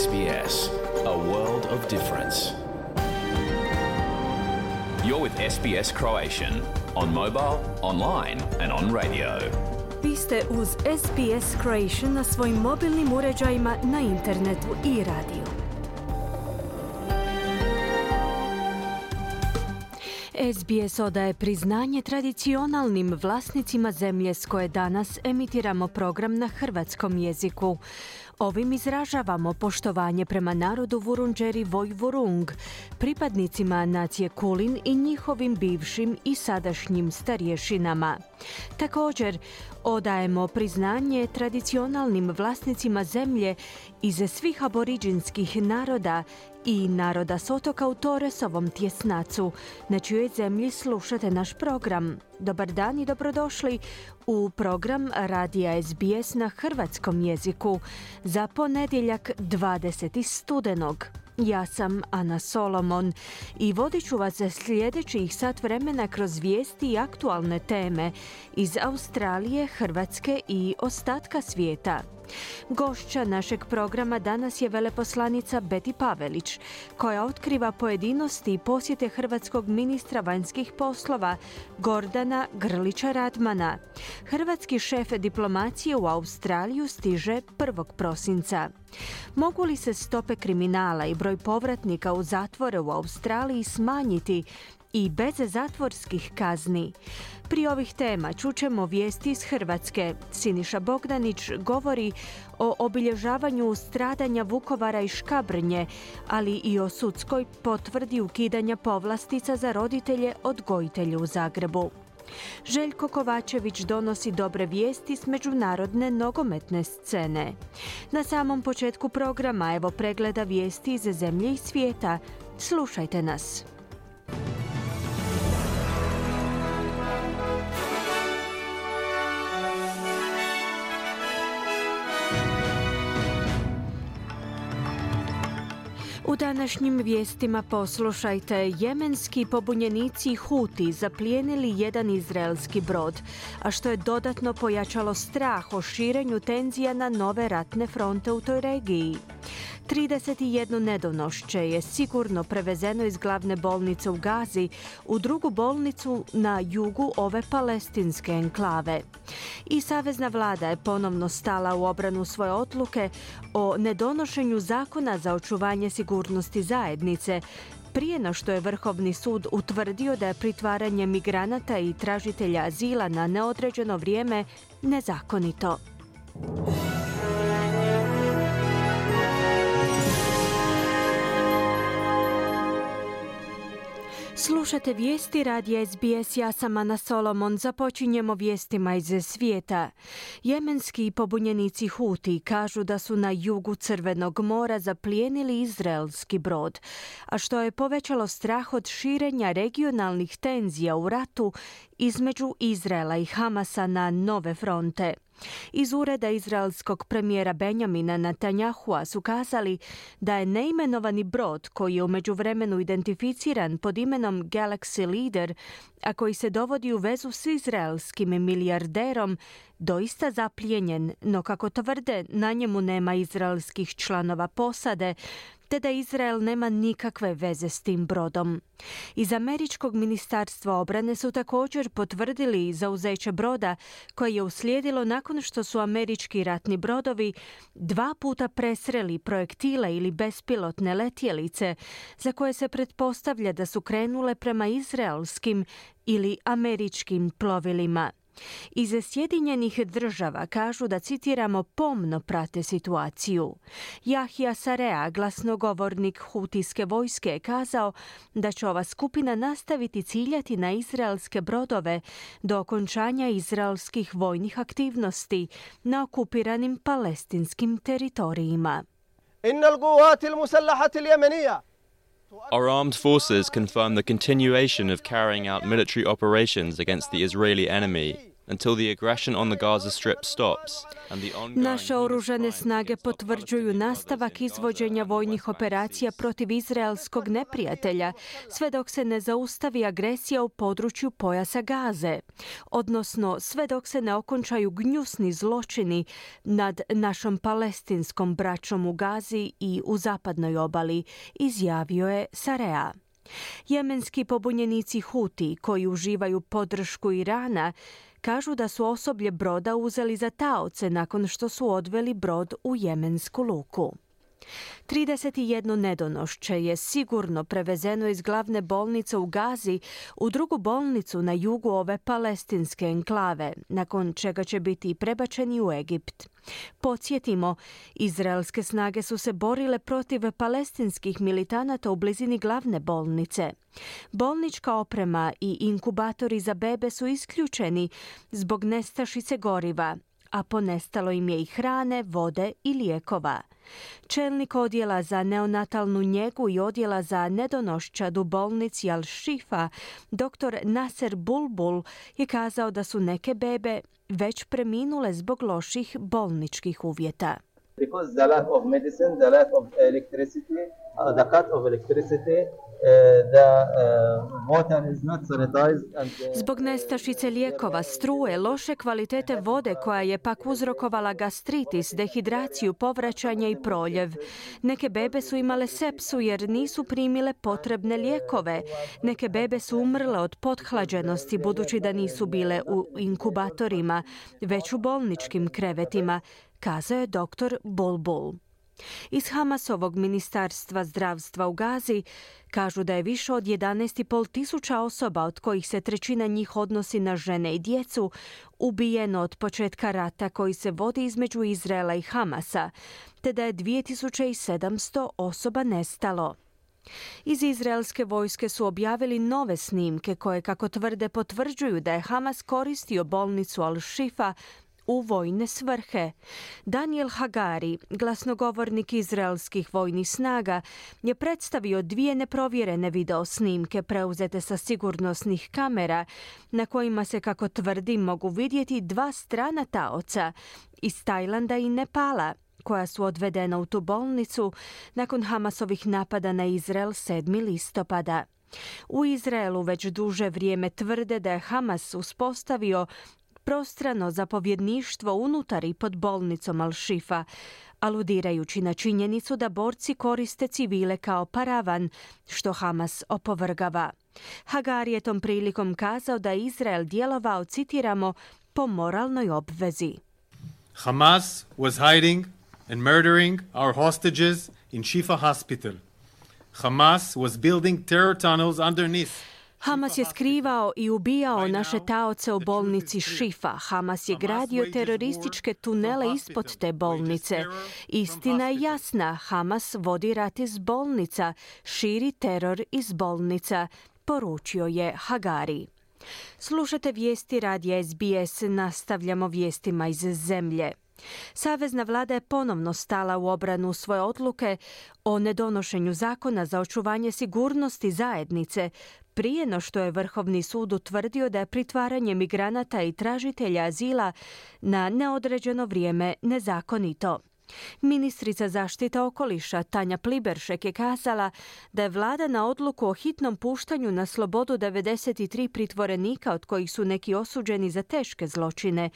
SBS, a world of difference. You're with SBS Croatian on mobile, online, and on radio. Vi ste uz SBS Croatian na svojim mobilnim uređajima na internetu i radiju. SBS odaje priznanje tradicionalnim vlasnicima zemlje s koje danas emitiramo program na hrvatskom jeziku. Ovim izražavamo poštovanje prema narodu Vurunđeri Vojvurung, pripadnicima nacije Kulin i njihovim bivšim i sadašnjim starješinama. Također, odajemo priznanje tradicionalnim vlasnicima zemlje iz svih aboriđinskih naroda i naroda s otoka u Toresovom tjesnacu, na čijoj zemlji slušate naš program. Dobar dan i dobrodošli u program Radija SBS na hrvatskom jeziku za ponedjeljak 20. studenog. Ja sam Ana Solomon i vodit ću vas za sljedećih sat vremena kroz vijesti i aktualne teme iz Australije, Hrvatske i ostatka svijeta. Gošća našeg programa danas je veleposlanica Beti Pavelić, koja otkriva pojedinosti i posjete hrvatskog ministra vanjskih poslova Gordana Grlića Radmana. Hrvatski šef diplomacije u Australiju stiže 1. prosinca. Mogu li se stope kriminala i broj povratnika u zatvore u Australiji smanjiti i bez zatvorskih kazni. Pri ovih tema čućemo vijesti iz Hrvatske. Siniša Bogdanić govori o obilježavanju stradanja Vukovara i Škabrnje, ali i o sudskoj potvrdi ukidanja povlastica za roditelje odgojitelje u Zagrebu. Željko Kovačević donosi dobre vijesti s međunarodne nogometne scene. Na samom početku programa evo pregleda vijesti iz zemlje i svijeta. Slušajte nas. U današnjim vijestima poslušajte, jemenski pobunjenici Huti zaplijenili jedan izraelski brod, a što je dodatno pojačalo strah o širenju tenzija na nove ratne fronte u toj regiji. 31 nedonošće je sigurno prevezeno iz glavne bolnice u Gazi u drugu bolnicu na jugu ove palestinske enklave. I savezna vlada je ponovno stala u obranu svoje odluke o nedonošenju zakona za očuvanje sigurnosti zajednice, prije na što je Vrhovni sud utvrdio da je pritvaranje migranata i tražitelja azila na neodređeno vrijeme nezakonito. Slušate vijesti radi SBS, ja sam Ana Solomon. Započinjemo vijestima iz svijeta. Jemenski pobunjenici Huti kažu da su na jugu Crvenog mora zaplijenili izraelski brod, a što je povećalo strah od širenja regionalnih tenzija u ratu između Izraela i Hamasa na nove fronte. Iz ureda izraelskog premijera Benjamina Netanjahua su kazali da je neimenovani brod koji je u međuvremenu identificiran pod imenom Galaxy Leader, a koji se dovodi u vezu s izraelskim milijarderom, doista zaplijenjen, no kako tvrde, na njemu nema izraelskih članova posade, te da Izrael nema nikakve veze s tim brodom. Iz Američkog ministarstva obrane su također potvrdili zauzeće broda koje je uslijedilo nakon što su američki ratni brodovi dva puta presreli projektile ili bespilotne letjelice za koje se pretpostavlja da su krenule prema izraelskim ili američkim plovilima. Iz Sjedinjenih država kažu da citiramo pomno prate situaciju. Jahja Sarea, glasnogovornik hutijske vojske, kazao da će ova skupina nastaviti ciljati na izraelske brodove do okončanja izraelskih vojnih aktivnosti na okupiranim palestinskim teritorijima. Our armed forces confirm the continuation of carrying out military operations against the Israeli enemy until the aggression on the Gaza Strip stops. Naše oružane snage potvrđuju nastavak izvođenja vojnih operacija protiv izraelskog neprijatelja, sve dok se ne zaustavi agresija u području pojasa Gaze, odnosno sve dok se ne okončaju gnjusni zločini nad našom palestinskom braćom u Gazi i u zapadnoj obali, izjavio je Sarea. Jemenski pobunjenici Huti, koji uživaju podršku Irana, kažu da su osoblje broda uzeli za taoce nakon što su odveli brod u jemensku luku. 31 nedonošće je sigurno prevezeno iz glavne bolnice u Gazi u drugu bolnicu na jugu ove palestinske enklave, nakon čega će biti prebačeni u Egipt. Podsjetimo, izraelske snage su se borile protiv palestinskih militanata u blizini glavne bolnice. Bolnička oprema i inkubatori za bebe su isključeni zbog nestašice goriva, a ponestalo im je i hrane, vode i lijekova. Čelnik odjela za neonatalnu njegu i odjela za nedonošćad u bolnici Al-Shifa, dr. Nasser Bulbul, je kazao da su neke bebe već preminule zbog loših bolničkih uvjeta. Because the lack of medicine, the lack Zbog nestašice lijekova, struje, loše kvalitete vode koja je pak uzrokovala gastritis, dehidraciju, povraćanje i proljev. Neke bebe su imale sepsu jer nisu primile potrebne lijekove. Neke bebe su umrle od pothlađenosti budući da nisu bile u inkubatorima, već u bolničkim krevetima, kazao je doktor Bulbul. Iz Hamasovog ministarstva zdravstva u Gazi kažu da je više od 11,5 tisuća osoba, od kojih se trećina njih odnosi na žene i djecu, ubijeno od početka rata koji se vodi između Izraela i Hamasa, te da je 2700 osoba nestalo. Iz izraelske vojske su objavili nove snimke koje, kako tvrde, potvrđuju da je Hamas koristio bolnicu Al-Shifa u vojne svrhe. Daniel Hagari, glasnogovornik izraelskih vojnih snaga, je predstavio dvije neprovjerene video snimke preuzete sa sigurnosnih kamera na kojima se, kako tvrdi, mogu vidjeti dva strana taoca iz Tajlanda i Nepala koja su odvedena u tu bolnicu nakon Hamasovih napada na Izrael 7. listopada. U Izraelu već duže vrijeme tvrde da je Hamas uspostavio prostrano zapovjedništvo unutar i pod bolnicom Al-Shifa, aludirajući na činjenicu da borci koriste civile kao paravan, što Hamas opovrgava. Hagar je tom prilikom kazao da Izrael djelovao, citiramo, po moralnoj obvezi. Hamas was hiding and murdering our hostages in Shifa hospital. Hamas was building terror tunnels underneath Hamas je skrivao i ubijao naše taoce u bolnici Šifa. Hamas je gradio terorističke tunele ispod te bolnice. Istina je jasna, Hamas vodi rat iz bolnica, širi teror iz bolnica, poručio je Hagari. Slušate vijesti radija SBS, nastavljamo vijestima iz zemlje. Savezna vlada je ponovno stala u obranu svoje odluke o nedonošenju zakona za očuvanje sigurnosti zajednice prije no što je Vrhovni sud utvrdio da je pritvaranje migranata i tražitelja azila na neodređeno vrijeme nezakonito. Ministrica zaštita okoliša Tanja Pliberšek je kazala da je vlada na odluku o hitnom puštanju na slobodu 93 pritvorenika od kojih su neki osuđeni za teške zločine,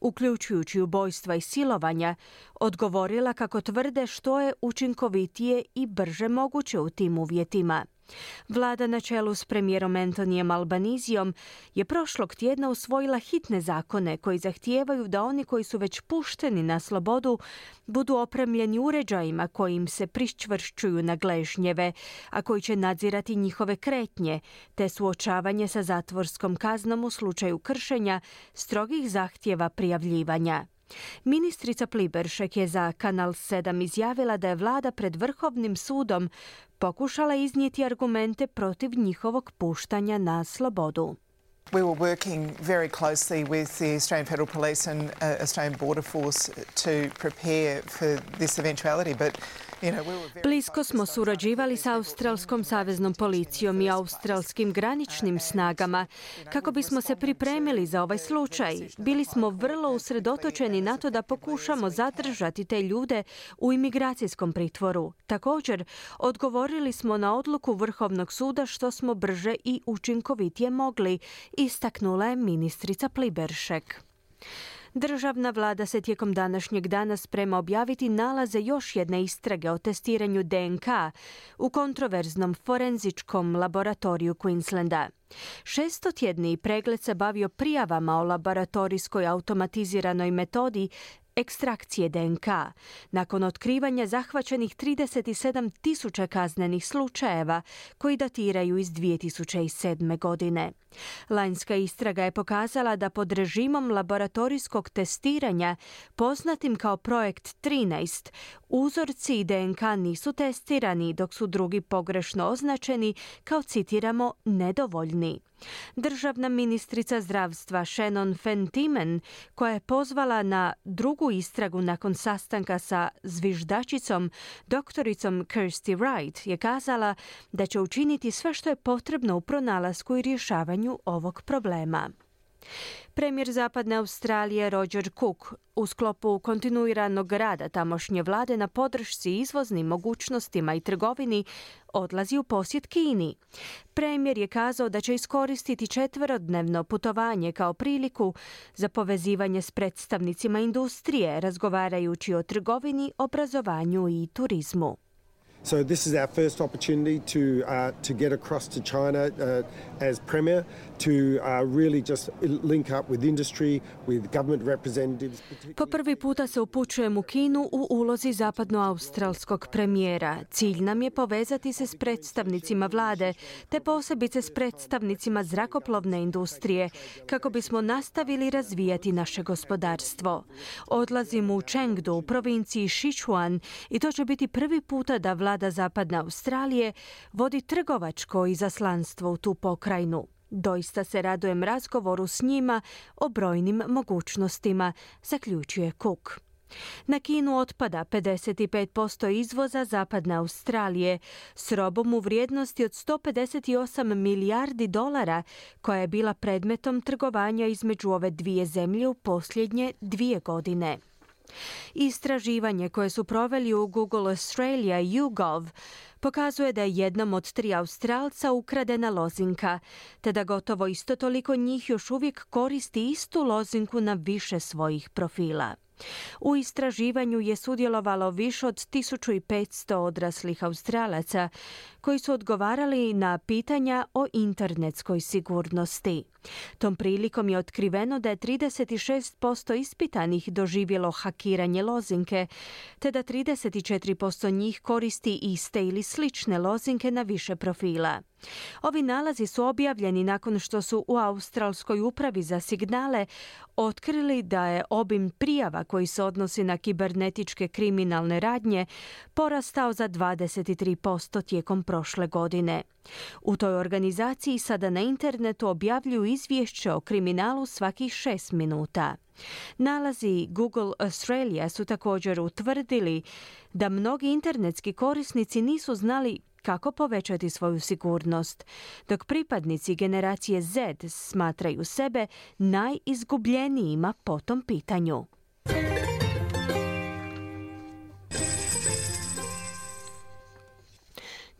uključujući ubojstva i silovanja, odgovorila kako tvrde što je učinkovitije i brže moguće u tim uvjetima. Vlada na čelu s premijerom Antonijem Albanizijom je prošlog tjedna usvojila hitne zakone koji zahtijevaju da oni koji su već pušteni na slobodu budu opremljeni uređajima kojim se priščvršćuju na gležnjeve, a koji će nadzirati njihove kretnje, te suočavanje sa zatvorskom kaznom u slučaju kršenja strogih zahtjeva prijavljivanja. Ministrica Pliberšek je za Kanal 7 izjavila da je vlada pred Vrhovnim sudom pokušala iznijeti argumente protiv njihovog puštanja na slobodu. We were working very closely with the Australian Federal Police and uh, Australian Border Force to prepare for this eventuality, but Blisko smo surađivali s Australskom saveznom policijom i australskim graničnim snagama kako bismo se pripremili za ovaj slučaj. Bili smo vrlo usredotočeni na to da pokušamo zadržati te ljude u imigracijskom pritvoru. Također, odgovorili smo na odluku Vrhovnog suda što smo brže i učinkovitije mogli, istaknula je ministrica Pliberšek. Državna vlada se tijekom današnjeg dana sprema objaviti nalaze još jedne istrage o testiranju DNK u kontroverznom forenzičkom laboratoriju Queenslanda. Šestotjedni pregled se bavio prijavama o laboratorijskoj automatiziranoj metodi ekstrakcije DNK, nakon otkrivanja zahvaćenih 37 tisuća kaznenih slučajeva koji datiraju iz 2007. godine. Lanjska istraga je pokazala da pod režimom laboratorijskog testiranja, poznatim kao projekt 13, uzorci DNK nisu testirani dok su drugi pogrešno označeni kao citiramo nedovoljni. Državna ministrica zdravstva Shannon Fentimen, koja je pozvala na drugu istragu nakon sastanka sa zviždačicom, doktoricom Kirsty Wright, je kazala da će učiniti sve što je potrebno u pronalasku i rješavanju ovog problema. Premijer Zapadne Australije Roger Cook u sklopu kontinuiranog rada tamošnje vlade na podršci izvoznim mogućnostima i trgovini odlazi u posjet Kini. Premijer je kazao da će iskoristiti četverodnevno putovanje kao priliku za povezivanje s predstavnicima industrije, razgovarajući o trgovini, obrazovanju i turizmu. So this is our first opportunity to uh, to get across to China uh, as premier to uh, really just link up with industry, with government representatives. Po prvi puta se upućujem u Kinu u ulozi zapadnoaustralskog premijera. Cilj nam je povezati se s predstavnicima vlade, te posebice s predstavnicima zrakoplovne industrije, kako bismo nastavili razvijati naše gospodarstvo. Odlazim u Chengdu, u provinciji Sichuan, i to će biti prvi puta da vlada vlada Zapadne Australije vodi trgovačko izaslanstvo u tu pokrajinu. Doista se radujem razgovoru s njima o brojnim mogućnostima, zaključuje Cook. Na Kinu otpada 55% izvoza Zapadne Australije s robom u vrijednosti od 158 milijardi dolara koja je bila predmetom trgovanja između ove dvije zemlje u posljednje dvije godine. Istraživanje koje su proveli u Google Australia i YouGov pokazuje da je jednom od tri Australca ukradena lozinka, te da gotovo isto toliko njih još uvijek koristi istu lozinku na više svojih profila. U istraživanju je sudjelovalo više od 1500 odraslih Australaca koji su odgovarali na pitanja o internetskoj sigurnosti. Tom prilikom je otkriveno da je 36% ispitanih doživjelo hakiranje lozinke, te da 34% njih koristi iste ili slične lozinke na više profila. Ovi nalazi su objavljeni nakon što su u Australskoj upravi za signale otkrili da je obim prijava koji se odnosi na kibernetičke kriminalne radnje porastao za 23% tijekom prošle godine. U toj organizaciji sada na internetu objavljuju izvješće o kriminalu svakih šest minuta. Nalazi Google Australia su također utvrdili da mnogi internetski korisnici nisu znali kako povećati svoju sigurnost, dok pripadnici generacije Z smatraju sebe najizgubljenijima po tom pitanju.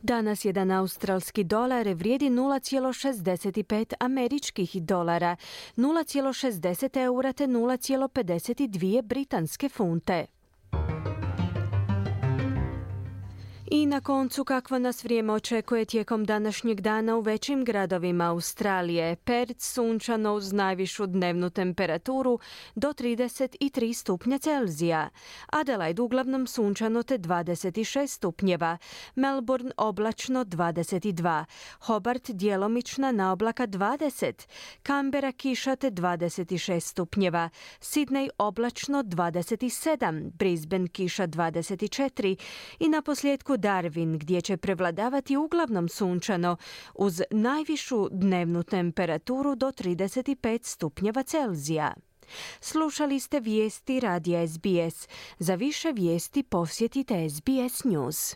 Danas jedan australski dolar vrijedi 0,65 američkih dolara, 0,60 eura te 0,52 britanske funte. I na koncu kakvo nas vrijeme očekuje tijekom današnjeg dana u većim gradovima Australije. Perth sunčano uz najvišu dnevnu temperaturu do 33 stupnja Celzija. Adelaide uglavnom sunčano te 26 stupnjeva. Melbourne oblačno 22. Hobart djelomična na oblaka 20. Canberra kiša te 26 stupnjeva. Sydney oblačno 27. Brisbane kiša 24. I na posljedku Darwin gdje će prevladavati uglavnom sunčano uz najvišu dnevnu temperaturu do 35 stupnjeva Celzija. Slušali ste vijesti radija SBS. Za više vijesti posjetite SBS News.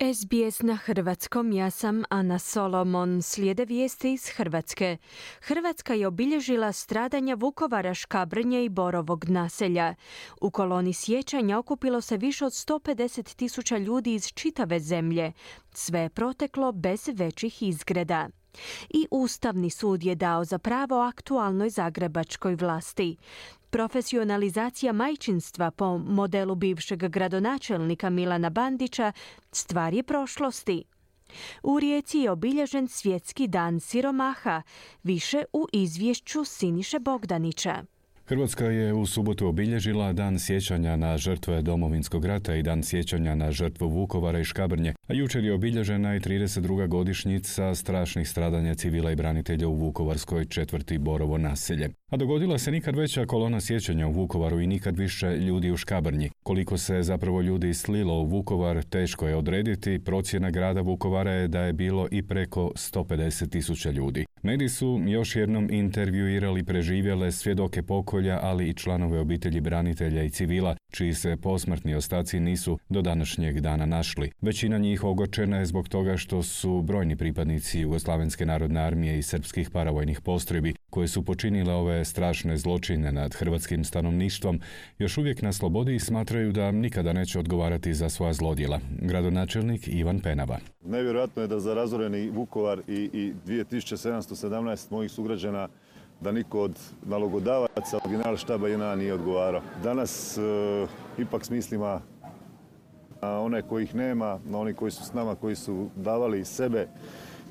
SBS na hrvatskom, ja sam Ana Solomon. Slijede vijesti iz Hrvatske. Hrvatska je obilježila stradanja Vukovara, Škabrnje i Borovog naselja. U koloni sjećanja okupilo se više od 150 tisuća ljudi iz čitave zemlje. Sve je proteklo bez većih izgreda i Ustavni sud je dao za pravo aktualnoj zagrebačkoj vlasti. Profesionalizacija majčinstva po modelu bivšeg gradonačelnika Milana Bandića stvar je prošlosti. U Rijeci je obilježen svjetski dan siromaha, više u izvješću Siniše Bogdanića. Hrvatska je u subotu obilježila dan sjećanja na žrtve Domovinskog rata i dan sjećanja na žrtvu Vukovara i Škabrnje, a jučer je obilježena i 32. godišnjica strašnih stradanja civila i branitelja u Vukovarskoj četvrti Borovo naselje. A dogodila se nikad veća kolona sjećanja u Vukovaru i nikad više ljudi u Škabrnji. Koliko se zapravo ljudi slilo u Vukovar, teško je odrediti. Procjena grada Vukovara je da je bilo i preko 150 tisuća ljudi. Mediji su još jednom intervjuirali preživjele svjedoke pokolja, ali i članove obitelji branitelja i civila, čiji se posmrtni ostaci nisu do današnjeg dana našli. Većina njih ogorčena je zbog toga što su brojni pripadnici Jugoslavenske narodne armije i srpskih paravojnih postrojbi koje su počinile ove strašne zločine nad hrvatskim stanovništvom, još uvijek na slobodi i smatraju da nikada neće odgovarati za svoja zlodjela. Gradonačelnik Ivan Penava. Nevjerojatno je da za razoreni Vukovar i, i 2717 mojih sugrađana da niko od nalogodavaca original štaba JNA nije odgovarao. Danas e, ipak smislima na one kojih nema, na oni koji su s nama, koji su davali sebe,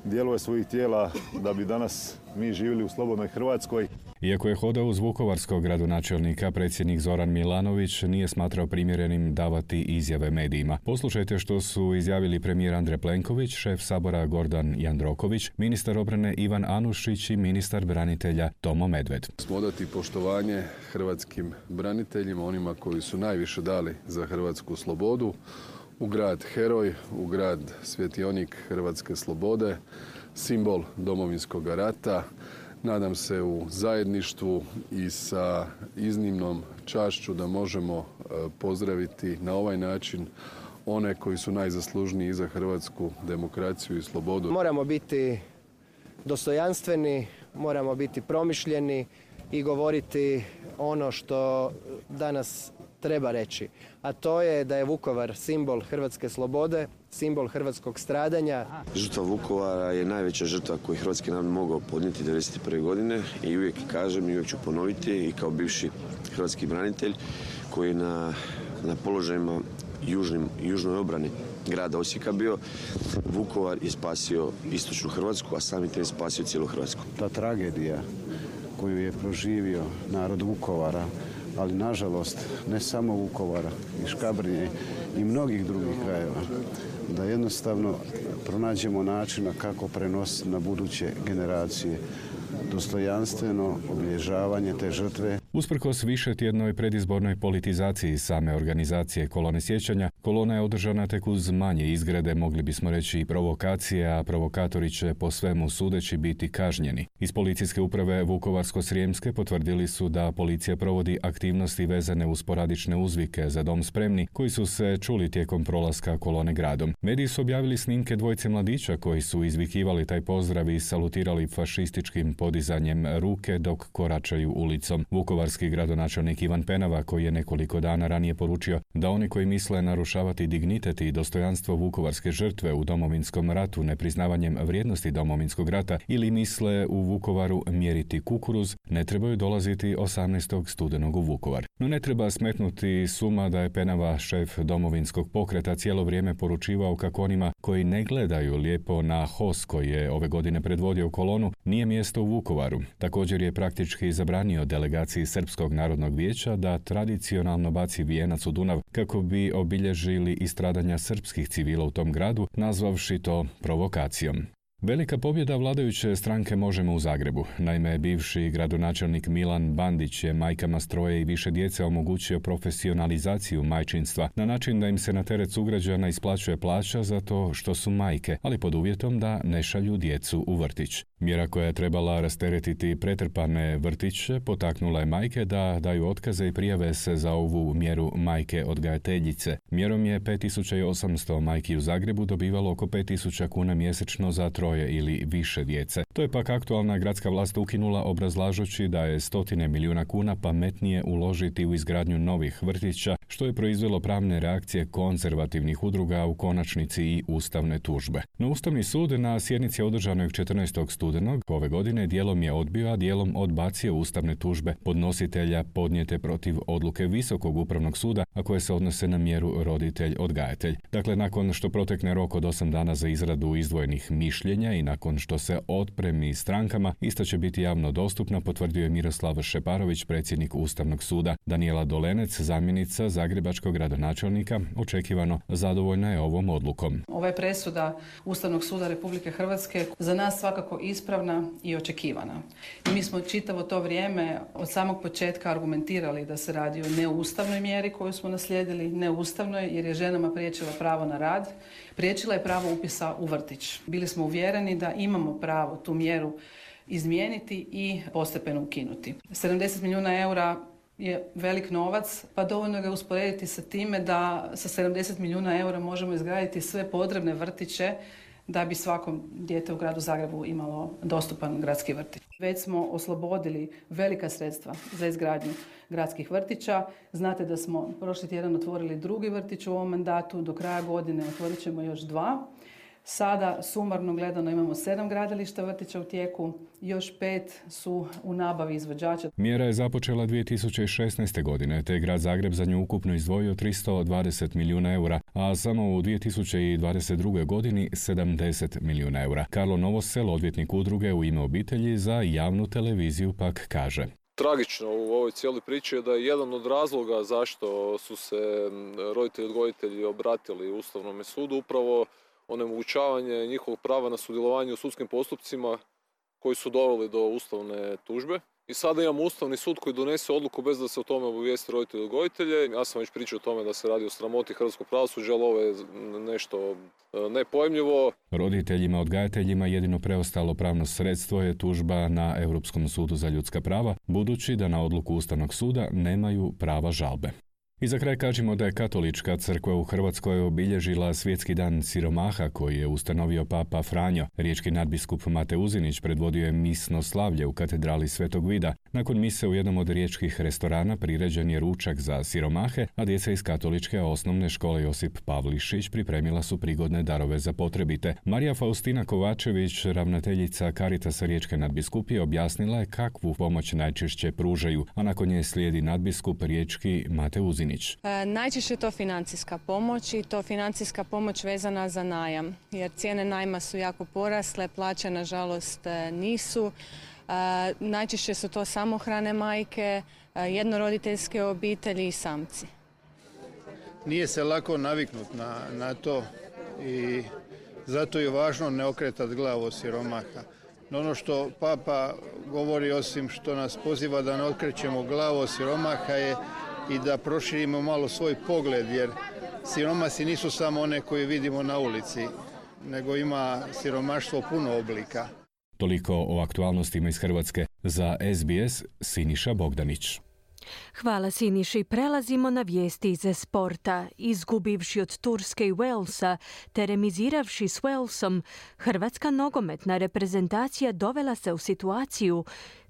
dijelove svojih tijela da bi danas mi živjeli u slobodnoj Hrvatskoj. Iako je hodao uz Vukovarskog gradonačelnika, predsjednik Zoran Milanović nije smatrao primjerenim davati izjave medijima. Poslušajte što su izjavili premijer Andrej Plenković, šef Sabora Gordan Jandroković, ministar obrane Ivan Anušić i ministar branitelja Tomo Medved. Smo odati poštovanje hrvatskim braniteljima, onima koji su najviše dali za hrvatsku slobodu, u grad Heroj, u grad Svjetionik Hrvatske slobode, simbol domovinskog rata, nadam se u zajedništvu i sa iznimnom čašću da možemo e, pozdraviti na ovaj način one koji su najzaslužniji za hrvatsku demokraciju i slobodu. Moramo biti dostojanstveni, moramo biti promišljeni i govoriti ono što danas treba reći, a to je da je Vukovar simbol hrvatske slobode, simbol hrvatskog stradanja. Žrtva Vukovara je najveća žrtva koju hrvatski narod mogao podnijeti 1991. godine i uvijek kažem i uvijek ću ponoviti i kao bivši hrvatski branitelj koji je na, na položajima južnim, južnoj obrani grada Osijeka bio, Vukovar je spasio istočnu Hrvatsku, a sami te je spasio cijelu Hrvatsku. Ta tragedija koju je proživio narod Vukovara ali nažalost ne samo Vukovara i Škabrnje i mnogih drugih krajeva da jednostavno pronađemo načina kako prenositi na buduće generacije dostojanstveno obilježavanje te žrtve. Usprkos više tjednoj predizbornoj politizaciji same organizacije kolone sjećanja, kolona je održana tek uz manje izgrede, mogli bismo reći i provokacije, a provokatori će po svemu sudeći biti kažnjeni. Iz policijske uprave Vukovarsko-Srijemske potvrdili su da policija provodi aktivnosti vezane uz sporadične uzvike za dom spremni koji su se čuli tijekom prolaska kolone gradom. Mediji su objavili snimke dvojce mladića koji su izvikivali taj pozdrav i salutirali fašističkim podizanjem ruke dok koračaju ulicom. Vukovarski gradonačelnik Ivan Penava koji je nekoliko dana ranije poručio da oni koji misle narušavati dignitet i dostojanstvo vukovarske žrtve u domovinskom ratu nepriznavanjem vrijednosti domovinskog rata ili misle u Vukovaru mjeriti kukuruz, ne trebaju dolaziti 18. studenog u Vukovar. No ne treba smetnuti suma da je Penava šef domovinskog pokreta cijelo vrijeme poručivao kako onima koji ne gledaju lijepo na HOS koji je ove godine predvodio kolonu nije mjesto u Vukovaru. Također je praktički zabranio delegaciji Srpskog narodnog vijeća da tradicionalno baci vijenac u Dunav kako bi obilježili istradanja srpskih civila u tom gradu, nazvavši to provokacijom. Velika pobjeda vladajuće stranke Možemo u Zagrebu. Naime, bivši gradonačelnik Milan Bandić je majkama stroje i više djece omogućio profesionalizaciju majčinstva na način da im se na teret sugrađana isplaćuje plaća zato što su majke, ali pod uvjetom da ne šalju djecu u vrtić. Mjera koja je trebala rasteretiti pretrpane vrtiće potaknula je majke da daju otkaze i prijave se za ovu mjeru majke odgajateljice. Mjerom je 5800 majki u Zagrebu dobivalo oko 5000 kuna mjesečno za troje ili više djece. To je pak aktualna gradska vlast ukinula obrazlažući da je stotine milijuna kuna pametnije uložiti u izgradnju novih vrtića, što je proizvelo pravne reakcije konzervativnih udruga u konačnici i ustavne tužbe. No Ustavni sud na sjednici održanoj 14. studenog ove godine dijelom je odbio, a dijelom odbacio ustavne tužbe podnositelja podnijete protiv odluke Visokog upravnog suda, a koje se odnose na mjeru roditelj-odgajatelj. Dakle, nakon što protekne rok od 8 dana za izradu izdvojenih mišljenja i nakon što se otpremi strankama, ista će biti javno dostupna, potvrdio je Miroslav Šeparović, predsjednik Ustavnog suda. Daniela Dolenec, zamjenica zagrebačkog gradonačelnika, očekivano zadovoljna je ovom odlukom. Ova je presuda Ustavnog suda Republike Hrvatske za nas svakako ispravna i očekivana. mi smo čitavo to vrijeme od samog početka argumentirali da se radi o neustavnoj mjeri koju smo naslijedili, neustavnoj jer je ženama priječila pravo na rad, priječila je pravo upisa u vrtić. Bili smo uvjereni da imamo pravo tu mjeru izmijeniti i postepeno ukinuti. 70 milijuna eura je velik novac, pa dovoljno ga usporediti sa time da sa 70 milijuna eura možemo izgraditi sve potrebne vrtiće da bi svakom dijete u gradu Zagrebu imalo dostupan gradski vrtić. Već smo oslobodili velika sredstva za izgradnju gradskih vrtića. Znate da smo prošli tjedan otvorili drugi vrtić u ovom mandatu, do kraja godine otvorit ćemo još dva. Sada sumarno gledano imamo sedam gradilišta vrtića u tijeku, još pet su u nabavi izvođača. Mjera je započela 2016. godine, te je grad Zagreb za nju ukupno izdvojio 320 milijuna eura, a samo u 2022. godini 70 milijuna eura. Karlo Novosel, odvjetnik udruge u ime obitelji za javnu televiziju, pak kaže. Tragično u ovoj cijeloj priči je da je jedan od razloga zašto su se roditelji odgojitelji obratili Ustavnom sudu upravo onemogućavanje njihovog prava na sudjelovanje u sudskim postupcima koji su doveli do ustavne tužbe. I sada imamo Ustavni sud koji donese odluku bez da se o tome obavijesti roditelji odgojitelje. Ja sam već pričao o tome da se radi o sramoti hrvatskog pravosuđa, ali ovo je nešto e, nepojmljivo. Roditeljima odgajateljima jedino preostalo pravno sredstvo je tužba na Europskom sudu za ljudska prava, budući da na odluku Ustavnog suda nemaju prava žalbe. I za kraj kažemo da je katolička crkva u Hrvatskoj obilježila svjetski dan siromaha koji je ustanovio papa Franjo. Riječki nadbiskup Mate Uzinić predvodio je misno slavlje u katedrali Svetog Vida. Nakon mise u jednom od riječkih restorana priređen je ručak za siromahe, a djeca iz katoličke osnovne škole Josip Pavlišić pripremila su prigodne darove za potrebite. Marija Faustina Kovačević, ravnateljica Karitasa Riječke nadbiskupije, objasnila je kakvu pomoć najčešće pružaju, a nakon nje slijedi nadbiskup Riječki Mate Uzinić. E, najčešće to financijska pomoć i to financijska pomoć vezana za najam, jer cijene najma su jako porasle, plaće nažalost e, nisu. Najčešće su to samohrane majke, jednoroditeljske obitelji i samci. Nije se lako naviknuti na, na to i zato je važno ne okretati glavu siromaha. No ono što papa govori osim što nas poziva da ne okrećemo glavu siromaha je i da proširimo malo svoj pogled jer siromasi nisu samo one koje vidimo na ulici, nego ima siromaštvo puno oblika. Toliko o aktualnostima iz Hrvatske za SBS Siniša Bogdanić. Hvala Siniši. Prelazimo na vijesti iz sporta. Izgubivši od Turske i Walesa, te remiziravši s Walesom, hrvatska nogometna reprezentacija dovela se u situaciju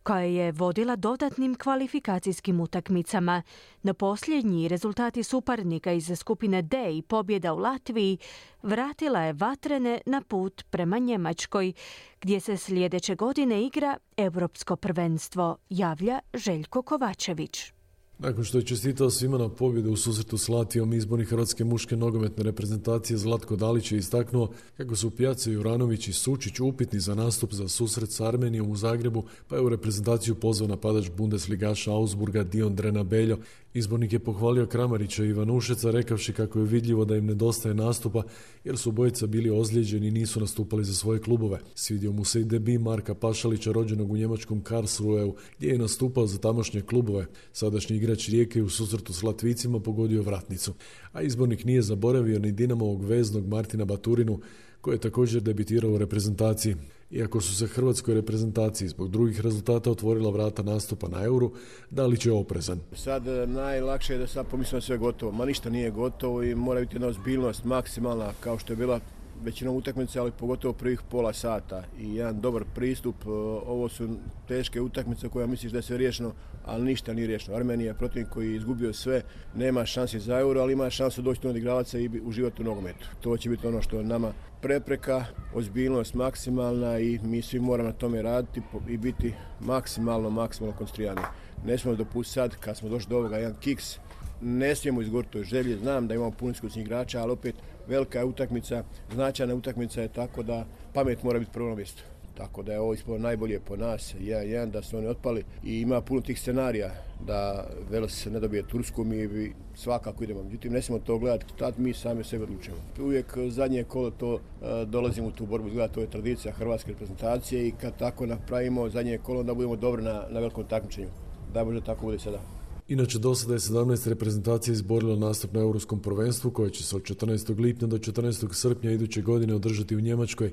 koja je vodila dodatnim kvalifikacijskim utakmicama. Na posljednji rezultati suparnika iz skupine D i pobjeda u Latviji vratila je vatrene na put prema Njemačkoj, gdje se sljedeće godine igra Europsko prvenstvo, javlja Željko Kovačević. Nakon što je čestitao svima na pobjedu u susretu s Latijom, izborni hrvatske muške nogometne reprezentacije Zlatko Dalić je istaknuo kako su Pjace Juranović i Sučić upitni za nastup za susret s Armenijom u Zagrebu, pa je u reprezentaciju pozvao napadač Bundesligaša Augsburga Dion Drena Beljo. Izbornik je pohvalio Kramarića i Ivanušeca rekavši kako je vidljivo da im nedostaje nastupa jer su obojica bili ozlijeđeni i nisu nastupali za svoje klubove. Svidio mu se i debi Marka Pašalića rođenog u njemačkom Karlsruheu gdje je nastupao za tamošnje klubove. Sadašnji igrač Rijeke u susretu s Latvicima pogodio vratnicu. A izbornik nije zaboravio ni Dinamovog veznog Martina Baturinu koji je također debitirao u reprezentaciji. Iako su se hrvatskoj reprezentaciji zbog drugih rezultata otvorila vrata nastupa na euru, da li će oprezan? Sad e, najlakše je da sad pomislimo sve gotovo. Ma ništa nije gotovo i mora biti jedna ozbiljnost maksimalna kao što je bila većinom utakmice, ali pogotovo prvih pola sata i jedan dobar pristup. E, ovo su teške utakmice koje misliš da je sve riješeno, ali ništa nije riješeno. Armenija je protivnik koji je izgubio sve, nema šanse za euro, ali ima šansu doći do odigravaca i uživati u nogometu. To će biti ono što nama prepreka, ozbiljnost maksimalna i mi svi moramo na tome raditi i biti maksimalno, maksimalno koncentrirani. Ne smijemo dopustiti sad, kad smo došli do ovoga, jedan kiks, ne smijemo izgoriti toj želji, znam da imamo puno igrača, ali opet velika je utakmica, značajna utakmica je tako da pamet mora biti prvo mjesto. Tako da je ovo ispalo najbolje po nas, jedan, jedan da su oni otpali i ima puno tih scenarija da Velos ne dobije Tursku, mi bi svakako idemo. Međutim, ne smijemo to gledati, tad mi sami sebe odlučujemo. Uvijek zadnje kolo to uh, dolazimo u tu borbu, izgleda to je tradicija hrvatske reprezentacije i kad tako napravimo zadnje kolo, onda budemo dobri na, na velikom takmičenju. Da možda tako bude sada. Inače, do sada je 17 reprezentacija izborilo nastup na Europskom prvenstvu koje će se od 14. lipnja do 14. srpnja iduće godine održati u Njemačkoj.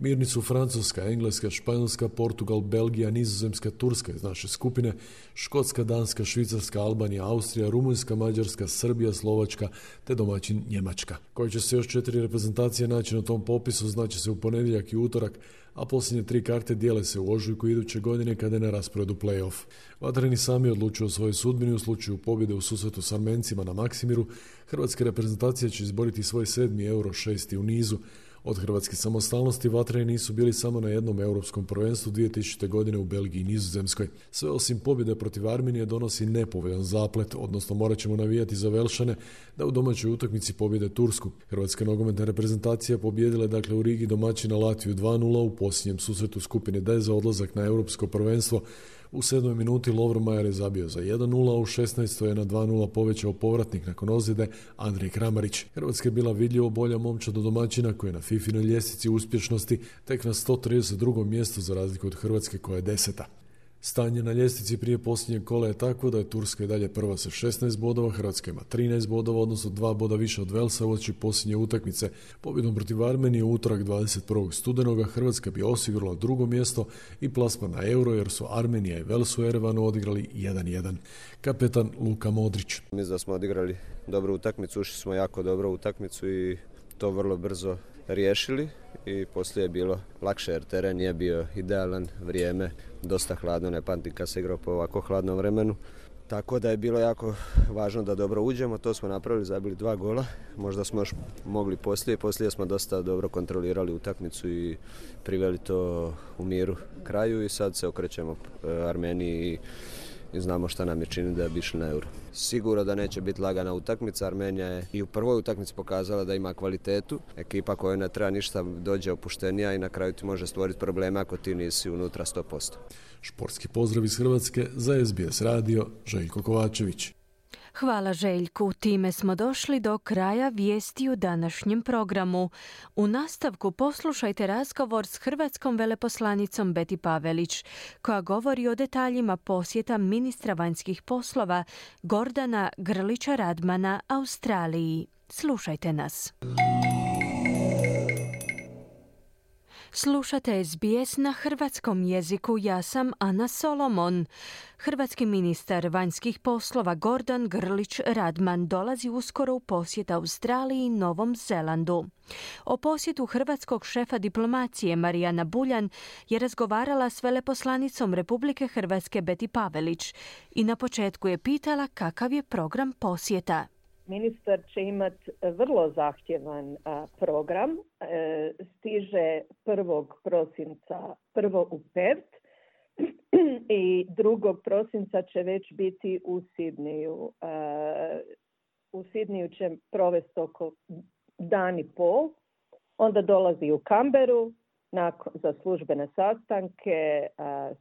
Mirni su Francuska, Engleska, Španjolska, Portugal, Belgija, Nizozemska, Turska iz naše skupine, Škotska, Danska, Švicarska, Albanija, Austrija, Rumunjska, Mađarska, Srbija, Slovačka te domaćin Njemačka. Koji će se još četiri reprezentacije naći na tom popisu znači se u ponedjeljak i utorak, a posljednje tri karte dijele se u ožujku iduće godine kada je na rasporedu play-off. Vatreni sami odlučuju o svojoj sudbini u slučaju pobjede u susretu s Armencima na Maksimiru. Hrvatska reprezentacija će izboriti svoj sedmi euro šesti u nizu, od hrvatske samostalnosti vatreni nisu bili samo na jednom europskom prvenstvu 2000. godine u Belgiji i Nizozemskoj. Sve osim pobjede protiv Armenije donosi nepovoljan zaplet, odnosno morat ćemo navijati za Velšane da u domaćoj utakmici pobjede Tursku. Hrvatska nogometna reprezentacija pobjedila je dakle u Rigi domaćina Latviju 2-0 u posljednjem susretu skupine D za odlazak na europsko prvenstvo u sedmoj minuti Lovro je zabio za 1-0, a u 16. je na 2-0 povećao povratnik nakon ozljede Andrej Kramarić. Hrvatska je bila vidljivo bolja momča do domaćina koja je na FIFINoj ljestvici uspješnosti tek na 132. mjestu za razliku od Hrvatske koja je deseta. Stanje na ljestvici prije posljednjeg kola je takvo da je Turska i dalje prva sa 16 bodova, Hrvatska ima 13 bodova, odnosno dva boda više od Velsa uoči posljednje utakmice. Pobjedom protiv Armenije u utorak 21. studenoga Hrvatska bi osigurala drugo mjesto i plasman na euro jer su Armenija i Vels u Erevanu odigrali 1-1. Kapetan Luka Modrić. Mislim da smo odigrali dobru utakmicu, ušli smo jako dobro utakmicu i to vrlo brzo riješili i poslije je bilo lakše jer teren nije bio idealan, vrijeme dosta hladno, ne pamtim kad se igrao po ovako hladnom vremenu. Tako da je bilo jako važno da dobro uđemo, to smo napravili, zabili dva gola, možda smo još mogli poslije, poslije smo dosta dobro kontrolirali utakmicu i priveli to u miru kraju i sad se okrećemo e, Armeniji i i znamo šta nam je čini da bi išli na euro. Sigurno da neće biti lagana utakmica, Armenija je i u prvoj utakmici pokazala da ima kvalitetu, ekipa koja ne treba ništa dođe opuštenija i na kraju ti može stvoriti probleme ako ti nisi unutra 100%. Športski pozdrav iz Hrvatske za SBS radio Željko Kovačević. Hvala Željku. Time smo došli do kraja vijesti u današnjem programu. U nastavku poslušajte razgovor s hrvatskom veleposlanicom Beti Pavelić, koja govori o detaljima posjeta ministra vanjskih poslova Gordana Grlića Radmana Australiji. Slušajte nas. Slušate SBS na hrvatskom jeziku. Ja sam Ana Solomon. Hrvatski ministar vanjskih poslova Gordan Grlić Radman dolazi uskoro u posjet Australiji i Novom Zelandu. O posjetu hrvatskog šefa diplomacije Marijana Buljan je razgovarala s veleposlanicom Republike Hrvatske Beti Pavelić i na početku je pitala kakav je program posjeta. Ministar će imati vrlo zahtjevan program. E, stiže 1. prosinca prvo u Pert, i 2. prosinca će već biti u Sidniju. E, u Sidniju će provesti oko dan i pol. Onda dolazi u Kamberu nakon, za službene sastanke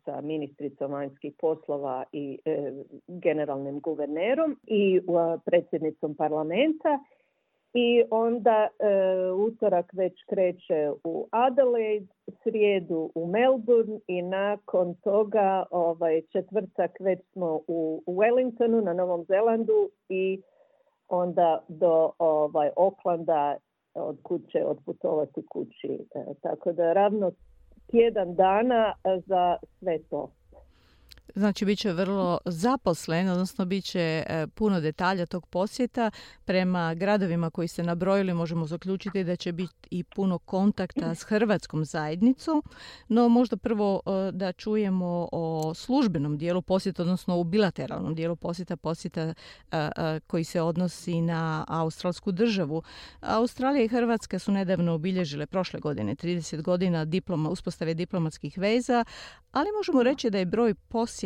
sa ministricom vanjskih poslova i e, generalnim guvernerom i predsjednicom parlamenta. I onda e, utorak već kreće u Adelaide, srijedu u Melbourne i nakon toga ovaj četvrtak već smo u Wellingtonu na Novom Zelandu i onda do ovaj Oklanda od kuće odputovati kući. E, tako da ravno tjedan dana za sve to. Znači, bit će vrlo zaposlen, odnosno bit će e, puno detalja tog posjeta. Prema gradovima koji ste nabrojili možemo zaključiti da će biti i puno kontakta s hrvatskom zajednicom. No, možda prvo e, da čujemo o službenom dijelu posjeta, odnosno u bilateralnom dijelu posjeta, posjeta e, koji se odnosi na australsku državu. Australija i Hrvatska su nedavno obilježile prošle godine 30 godina diploma, uspostave diplomatskih veza, ali možemo reći da je broj posjeta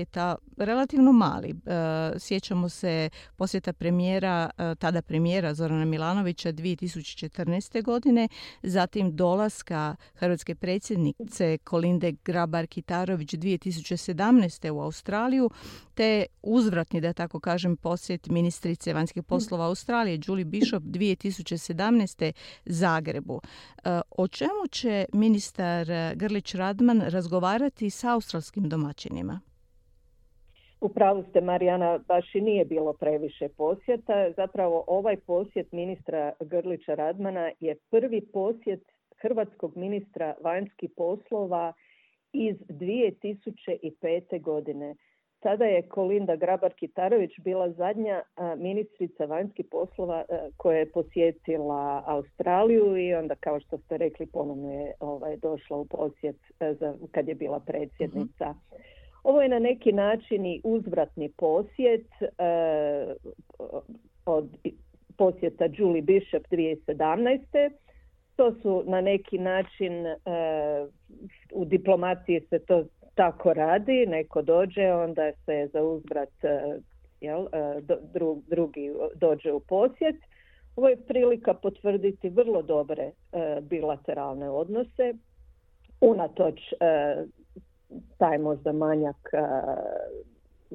relativno mali. E, sjećamo se posjeta premijera, e, tada premijera Zorana Milanovića 2014. godine, zatim dolaska hrvatske predsjednice Kolinde Grabar-Kitarović 2017. u Australiju, te uzvratni, da tako kažem, posjet ministrice vanjskih poslova Australije Julie Bishop 2017. Zagrebu. E, o čemu će ministar Grlić Radman razgovarati sa australskim domaćinima? U pravu ste, Marijana, baš i nije bilo previše posjeta. Zapravo ovaj posjet ministra Grlića Radmana je prvi posjet hrvatskog ministra vanjskih poslova iz 2005. godine. Tada je Kolinda Grabar-Kitarović bila zadnja ministrica vanjskih poslova koja je posjetila Australiju i onda, kao što ste rekli, ponovno je ovaj, došla u posjet za, kad je bila predsjednica. Mhm. Ovo je na neki način i uzvratni posjet od posjeta Julie Bishop 2017. To su na neki način u diplomaciji se to tako radi, neko dođe, onda se za uzbrat e, jel, e, drugi dođe u posjet. Ovo je prilika potvrditi vrlo dobre bilateralne odnose, unatoč taj možda manjak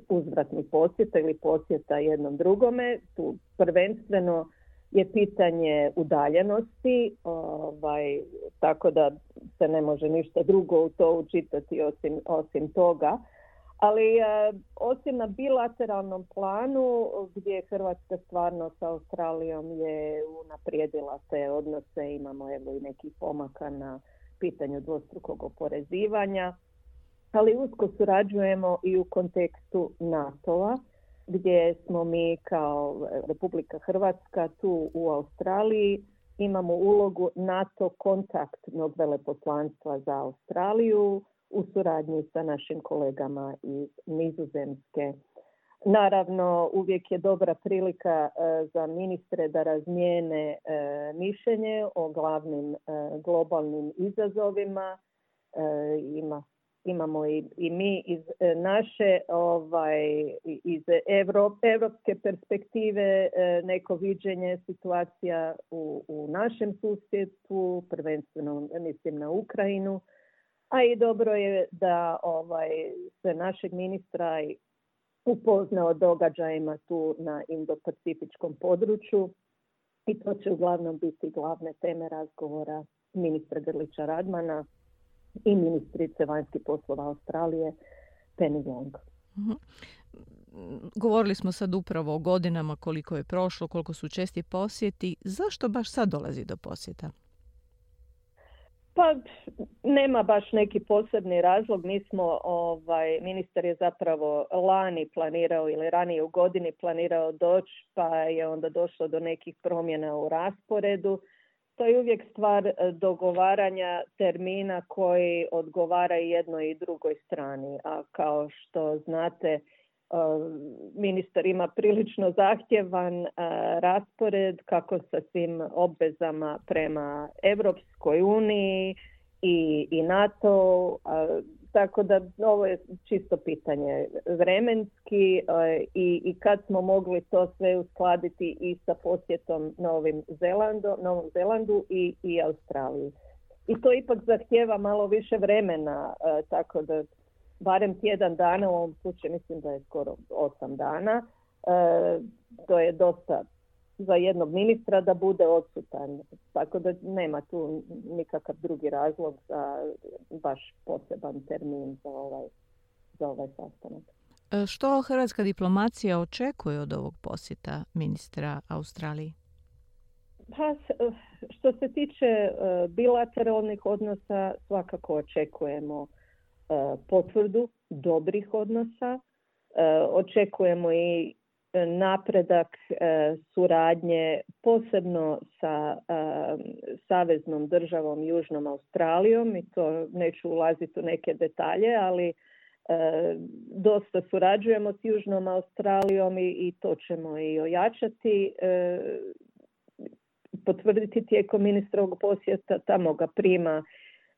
uzvratnih posjeta ili posjeta jednom drugome. Tu prvenstveno je pitanje udaljenosti, ovaj, tako da se ne može ništa drugo u to učitati osim, osim toga. Ali e, osim na bilateralnom planu gdje Hrvatska stvarno sa Australijom je unaprijedila te odnose, imamo evo i nekih pomaka na pitanju dvostrukog oporezivanja, ali usko surađujemo i u kontekstu NATO-a gdje smo mi kao Republika Hrvatska tu u Australiji imamo ulogu NATO kontaktnog veleposlanstva za Australiju u suradnji sa našim kolegama iz Nizozemske. Naravno, uvijek je dobra prilika e, za ministre da razmijene e, mišljenje o glavnim e, globalnim izazovima. Ima imamo i, i mi iz e, naše ovaj iz europske perspektive e, neko viđenje situacija u, u našem susjedstvu, prvenstveno mislim na Ukrajinu, a i dobro je da ovaj se našeg ministra upozna o događajima tu na indopacifičkom području i to će uglavnom biti glavne teme razgovora ministra Grlića Radmana i ministrice vanjskih poslova Australije Penny Wong. Mhm. Govorili smo sad upravo o godinama koliko je prošlo, koliko su česti posjeti. Zašto baš sad dolazi do posjeta? Pa nema baš neki posebni razlog. Mi smo, ovaj, ministar je zapravo lani planirao ili ranije u godini planirao doći pa je onda došlo do nekih promjena u rasporedu to je uvijek stvar e, dogovaranja termina koji odgovara jednoj i drugoj strani. A kao što znate, e, ministar ima prilično zahtjevan e, raspored kako sa svim obvezama prema Europskoj uniji i, i NATO. Tako da ovo je čisto pitanje vremenski e, i, i kad smo mogli to sve uskladiti i sa posjetom Novim Zelando, Novom Zelandu i, i Australiji. I to ipak zahtjeva malo više vremena, e, tako da barem tjedan dana, u ovom slučaju mislim da je skoro osam dana, e, to je dosta za jednog ministra da bude odsutan. Tako da nema tu nikakav drugi razlog za baš poseban termin za ovaj, za ovaj sastanak. E, što hrvatska diplomacija očekuje od ovog posjeta ministra Australiji? Pa, što se tiče e, bilateralnih odnosa, svakako očekujemo e, potvrdu dobrih odnosa. Očekujemo i napredak e, suradnje posebno sa e, saveznom državom Južnom Australijom i to neću ulaziti u neke detalje, ali e, dosta surađujemo s Južnom Australijom i, i to ćemo i ojačati potvrditi tijekom ministrovog posjeta, tamo ga prima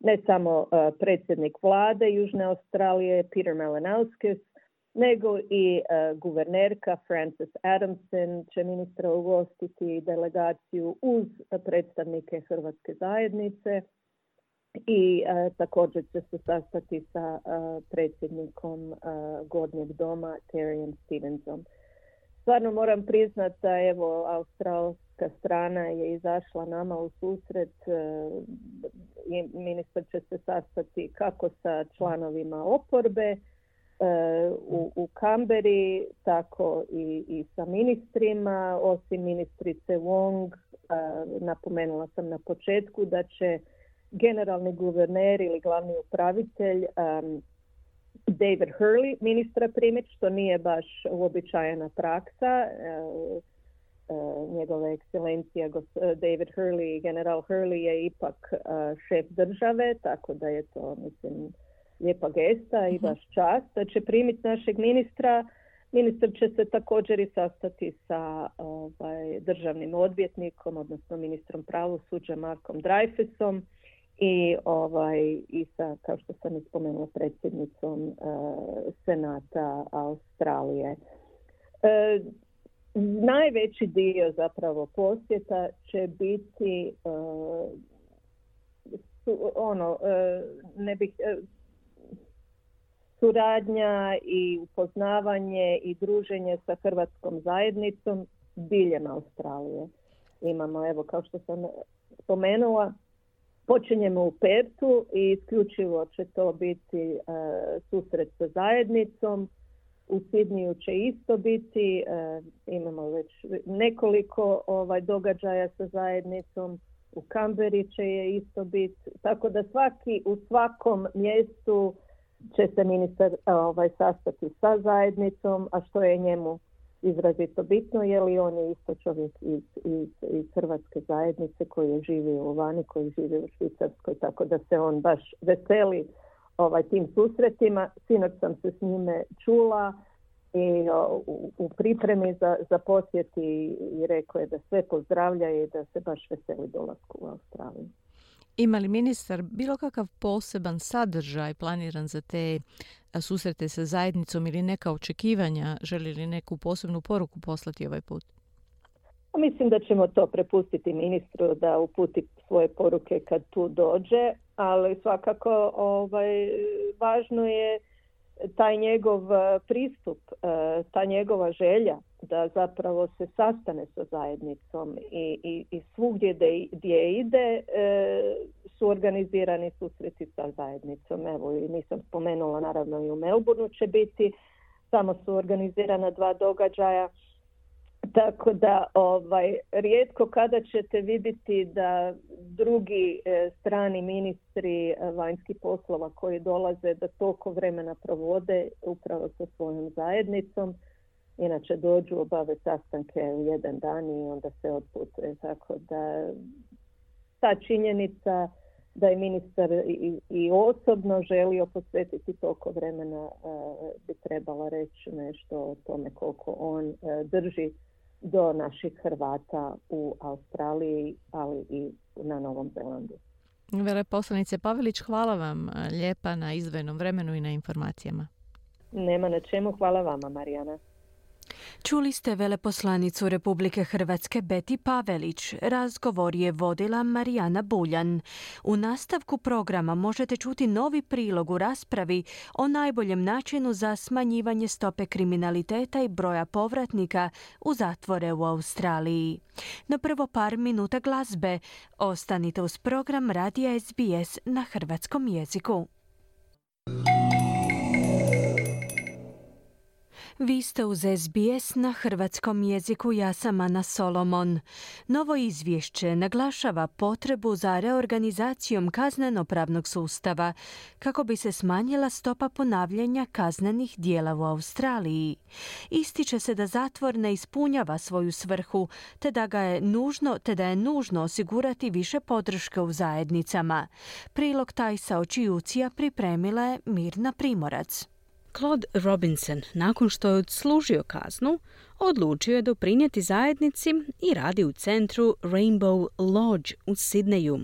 ne samo predsjednik vlade Južne Australije Peter Malinauskis, nego i e, guvernerka Frances Adamson će ministra ugostiti delegaciju uz predstavnike Hrvatske zajednice i uh, također će se sastati sa uh, predsjednikom Gornjeg doma Terryom Stevensom. Stvarno moram priznati da evo australska strana je izašla nama u susret i ministar će se sastati kako sa članovima oporbe, u, u Kamberi, tako i, i sa ministrima, osim ministrice Wong, napomenula sam na početku da će generalni guverner ili glavni upravitelj David Hurley ministra primiti, što nije baš uobičajena praksa. njegova ekscelencija David Hurley general Hurley je ipak šef države, tako da je to, mislim, lijepa gesta i mhm. baš čast da će primiti našeg ministra. Ministar će se također i sastati sa ovaj, državnim odvjetnikom, odnosno ministrom pravosuđa Markom Dreyfusom i, ovaj, i sa, kao što sam i spomenula, predsjednicom uh, Senata Australije. Uh, najveći dio zapravo posjeta će biti uh, ono, ne bih, suradnja i upoznavanje i druženje sa hrvatskom zajednicom diljem Australije. Imamo, evo, kao što sam spomenula, počinjemo u Pertu i isključivo će to biti uh, susret sa zajednicom. U Sidniju će isto biti, uh, imamo već nekoliko ovaj događaja sa zajednicom. U Kamberi će je isto biti. Tako da svaki u svakom mjestu će se ministar ovaj, sastati sa zajednicom, a što je njemu izrazito bitno, je li on je isto čovjek iz, iz, iz Hrvatske zajednice koji je živio u Vani, koji živi u Švicarskoj, tako da se on baš veseli ovaj, tim susretima. Sinoć sam se s njime čula i u, u pripremi za, za posjet i, i rekao je da sve pozdravlja i da se baš veseli dolasku u Australiju. Ima li ministar bilo kakav poseban sadržaj planiran za te susrete sa zajednicom ili neka očekivanja? Želi li neku posebnu poruku poslati ovaj put? Pa mislim da ćemo to prepustiti ministru da uputi svoje poruke kad tu dođe, ali svakako ovaj, važno je taj njegov pristup, ta njegova želja da zapravo se sastane sa zajednicom i, i, i svugdje gdje ide e, su organizirani susreti sa zajednicom. Evo i nisam spomenula naravno i u Melbourneu će biti, samo su organizirana dva događaja. Tako da ovaj rijetko kada ćete vidjeti da drugi e, strani ministri e, vanjskih poslova koji dolaze da toliko vremena provode upravo sa svojom zajednicom Inače dođu, obave sastanke u jedan dan i onda se odputuje. Tako da ta činjenica da je ministar i, i osobno želio posvetiti toliko vremena uh, bi trebala reći nešto o tome koliko on uh, drži do naših Hrvata u Australiji, ali i na Novom Zelandu. Veleposlanice Pavelić, hvala vam e, lijepa na izdvojenom vremenu i na informacijama. Nema na čemu, hvala vama Marijana. Čuli ste veleposlanicu Republike Hrvatske Beti Pavelić. Razgovor je vodila Marijana Buljan. U nastavku programa možete čuti novi prilog u raspravi o najboljem načinu za smanjivanje stope kriminaliteta i broja povratnika u zatvore u Australiji. Na prvo par minuta glazbe. Ostanite uz program Radija SBS na hrvatskom jeziku. Vi ste uz SBS na hrvatskom jeziku, ja sam Ana Solomon. Novo izvješće naglašava potrebu za reorganizacijom kaznenopravnog sustava kako bi se smanjila stopa ponavljanja kaznenih dijela u Australiji. Ističe se da zatvor ne ispunjava svoju svrhu, te da ga je nužno, te da je nužno osigurati više podrške u zajednicama. Prilog Tajsa Očijucija pripremila je Mirna Primorac. Claude Robinson, nakon što je odslužio kaznu, odlučio je doprinijeti zajednici i radi u centru Rainbow Lodge u Sidneju.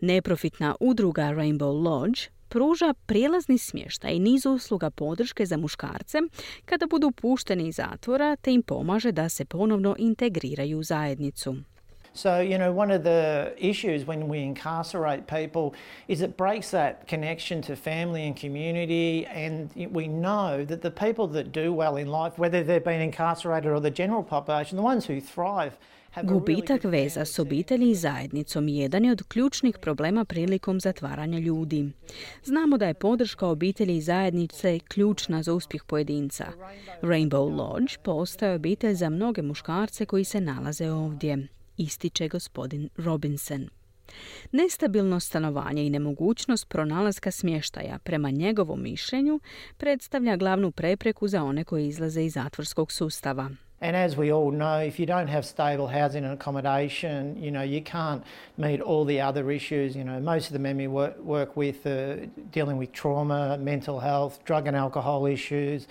Neprofitna udruga Rainbow Lodge pruža prijelazni smještaj i niz usluga podrške za muškarce kada budu pušteni iz zatvora te im pomaže da se ponovno integriraju u zajednicu. So, you know, one of the issues when we incarcerate people is it breaks that connection to family and community. And we know that the people that do well in life, whether they've been incarcerated or the general population, the ones who thrive, Gubitak veza s obitelji i zajednicom jedan je od ključnih problema prilikom zatvaranja ljudi. Znamo da je podrška obitelji i zajednice ključna za uspjeh pojedinca. Rainbow Lodge postaje obitelj za mnoge muškarce koji se nalaze ovdje ističe gospodin Robinson. Nestabilno stanovanje i nemogućnost pronalaska smještaja, prema njegovom mišljenju, predstavlja glavnu prepreku za one koji izlaze iz zatvorskog sustava. And as we all know, if you don't have stable housing and accommodation, you know, you can't meet all the other issues. You know, most of the men we work, with dealing with trauma, mental health, drug and alcohol issues,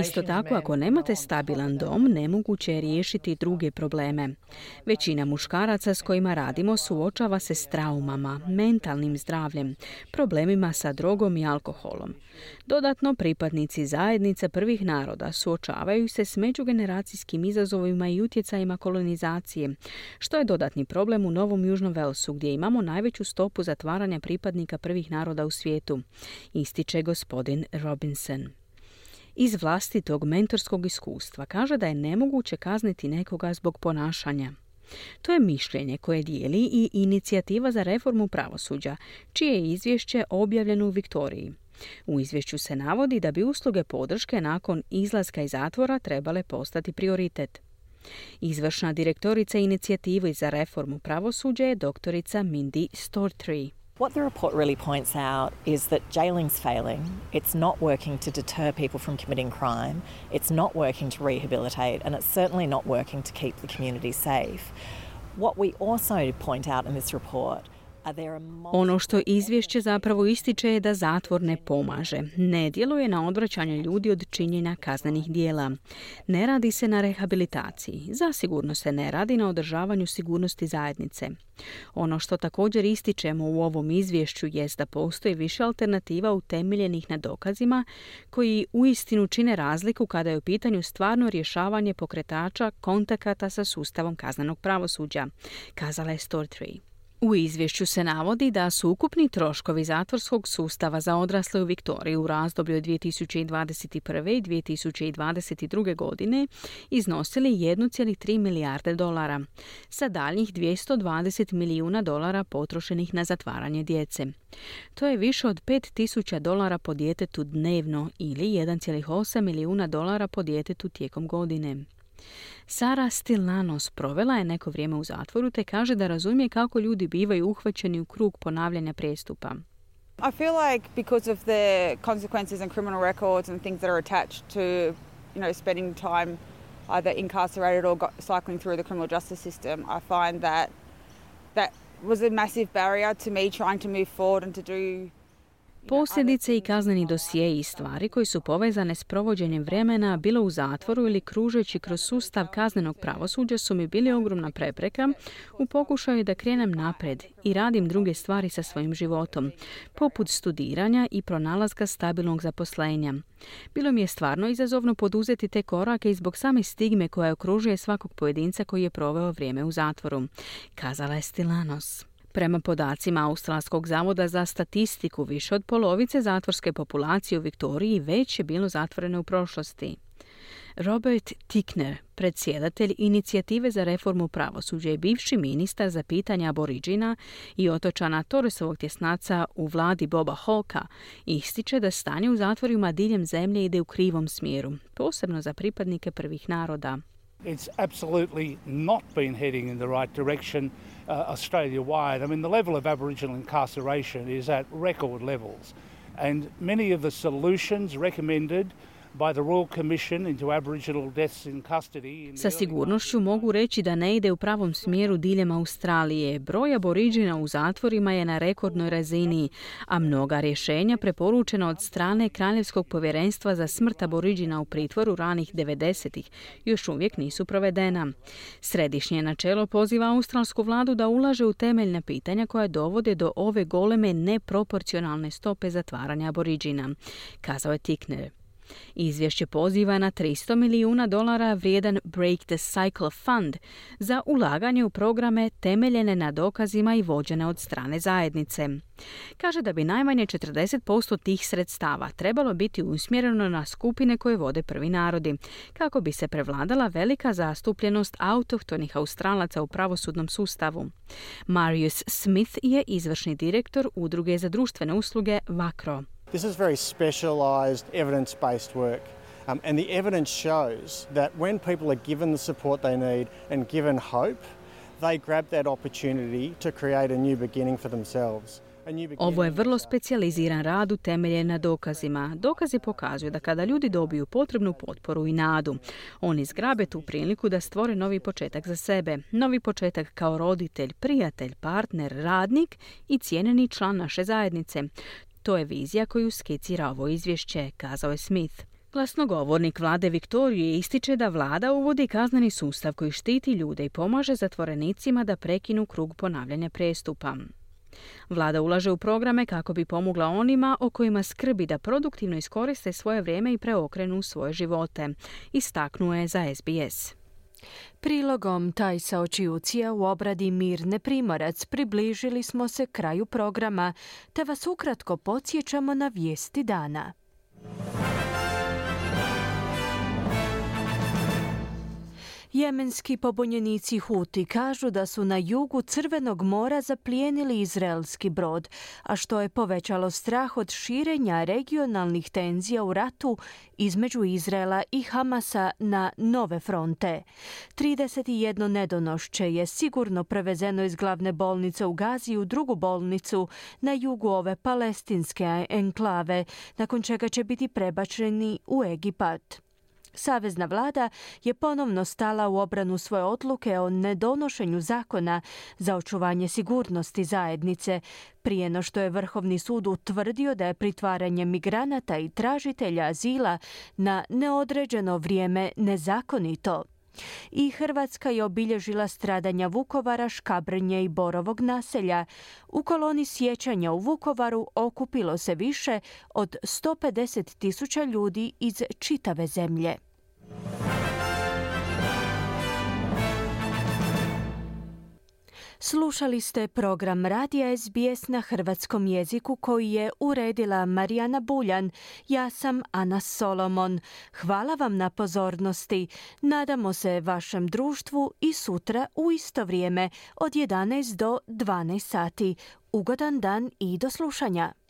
Isto tako, ako nemate stabilan dom, nemoguće je riješiti druge probleme. Većina muškaraca s kojima radimo suočava se s traumama, mentalnim zdravljem, problemima sa drogom i alkoholom. Dodatno, pripadnici zajednice prvih naroda suočavaju se s međugeneracijskim izazovima i utjecajima kolonizacije, što je dodatni problem u Novom Južnom Velsu, gdje imamo najveću stopu zatvaranja pripadnika prvih naroda u svijetu, ističe gospodin Robinson iz vlastitog mentorskog iskustva kaže da je nemoguće kazniti nekoga zbog ponašanja. To je mišljenje koje dijeli i inicijativa za reformu pravosuđa, čije je izvješće objavljeno u Viktoriji. U izvješću se navodi da bi usluge podrške nakon izlaska iz zatvora trebale postati prioritet. Izvršna direktorica inicijative za reformu pravosuđa je doktorica Mindy Stortree. What the report really points out is that jailing's failing. It's not working to deter people from committing crime. It's not working to rehabilitate, and it's certainly not working to keep the community safe. What we also point out in this report Ono što izvješće zapravo ističe je da zatvor ne pomaže. Ne djeluje na odvraćanje ljudi od činjenja kaznenih dijela. Ne radi se na rehabilitaciji. Zasigurno se ne radi na održavanju sigurnosti zajednice. Ono što također ističemo u ovom izvješću jest da postoji više alternativa utemeljenih na dokazima koji uistinu čine razliku kada je u pitanju stvarno rješavanje pokretača kontakata sa sustavom kaznenog pravosuđa, kazala je Store 3. U izvješću se navodi da su ukupni troškovi zatvorskog sustava za odrasle u Viktoriji u razdoblju 2021. i 2022. godine iznosili 1,3 milijarde dolara, sa daljnjih 220 milijuna dolara potrošenih na zatvaranje djece. To je više od 5000 dolara po djetetu dnevno ili 1,8 milijuna dolara po djetetu tijekom godine. Sara Stilanos provela je neko vrijeme u zatvoru te kaže da razumije kako ljudi bivaju uhvaćeni u krug ponavljanja prijestupa. I feel like because of the consequences and criminal records and things that are attached to, you know, spending time either incarcerated or cycling through the criminal justice system, I find that that was a massive barrier to me trying to move forward and to do Posljedice i kazneni dosije i stvari koji su povezane s provođenjem vremena bilo u zatvoru ili kružeći kroz sustav kaznenog pravosuđa su mi bili ogromna prepreka u pokušaju da krenem napred i radim druge stvari sa svojim životom, poput studiranja i pronalaska stabilnog zaposlenja. Bilo mi je stvarno izazovno poduzeti te korake i zbog same stigme koja okružuje svakog pojedinca koji je proveo vrijeme u zatvoru, kazala je Stilanos. Prema podacima Australskog zavoda za statistiku, više od polovice zatvorske populacije u Viktoriji već je bilo zatvoreno u prošlosti. Robert Tickner, predsjedatelj inicijative za reformu pravosuđa i bivši ministar za pitanja aboriđina i otočana Torresovog tjesnaca u vladi Boba Holka, ističe da stanje u zatvorima diljem zemlje ide u krivom smjeru, posebno za pripadnike prvih naroda. It's absolutely not been heading in the right direction uh, Australia-wide. I mean, the level of Aboriginal incarceration is at record levels. And many of the solutions recommended Sa sigurnošću mogu reći da ne ide u pravom smjeru diljem Australije. Broj aboriđina u zatvorima je na rekordnoj razini, a mnoga rješenja preporučena od strane Kraljevskog povjerenstva za smrt aboriđina u pritvoru ranih 90-ih još uvijek nisu provedena. Središnje načelo poziva australsku vladu da ulaže u temeljna pitanja koja dovode do ove goleme neproporcionalne stope zatvaranja aboriđina, kazao je Tikner. Izvješće poziva na 300 milijuna dolara vrijedan Break the Cycle Fund za ulaganje u programe temeljene na dokazima i vođene od strane zajednice. Kaže da bi najmanje 40% tih sredstava trebalo biti usmjereno na skupine koje vode prvi narodi, kako bi se prevladala velika zastupljenost autohtonih australaca u pravosudnom sustavu. Marius Smith je izvršni direktor Udruge za društvene usluge VACRO. This is very specialised evidence based work. Um, and the evidence shows that when people are given the support they need and given hope, they grab that opportunity to create a new beginning for themselves. Ovo je vrlo specijaliziran rad utemeljen na dokazima. Dokazi pokazuju da kada ljudi dobiju potrebnu potporu i nadu, oni zgrabe tu priliku da stvore novi početak za sebe. Novi početak kao roditelj, prijatelj, partner, radnik i cijenjeni član naše zajednice. To je vizija koju skicira ovo izvješće, kazao je Smith. Glasnogovornik vlade Viktorije ističe da vlada uvodi kazneni sustav koji štiti ljude i pomaže zatvorenicima da prekinu krug ponavljanja prestupa. Vlada ulaže u programe kako bi pomogla onima o kojima skrbi da produktivno iskoriste svoje vrijeme i preokrenu svoje živote, istaknuo je za SBS. Prilogom Tajsa Očiucija u obradi Mirne Primorac približili smo se kraju programa, te vas ukratko podsjećamo na vijesti dana. Jemenski pobunjenici Huti kažu da su na jugu Crvenog mora zaplijenili izraelski brod, a što je povećalo strah od širenja regionalnih tenzija u ratu između Izraela i Hamasa na nove fronte. 31 nedonošće je sigurno prevezeno iz glavne bolnice u Gazi u drugu bolnicu na jugu ove palestinske enklave, nakon čega će biti prebačeni u Egipat. Savezna vlada je ponovno stala u obranu svoje odluke o nedonošenju zakona za očuvanje sigurnosti zajednice, prije no što je Vrhovni sud utvrdio da je pritvaranje migranata i tražitelja azila na neodređeno vrijeme nezakonito. I Hrvatska je obilježila stradanja Vukovara, Škabrnje i Borovog naselja. U koloni sjećanja u Vukovaru okupilo se više od 150 tisuća ljudi iz čitave zemlje. Slušali ste program Radija SBS na hrvatskom jeziku koji je uredila Marijana Buljan. Ja sam Ana Solomon. Hvala vam na pozornosti. Nadamo se vašem društvu i sutra u isto vrijeme od 11 do 12 sati. Ugodan dan i do slušanja.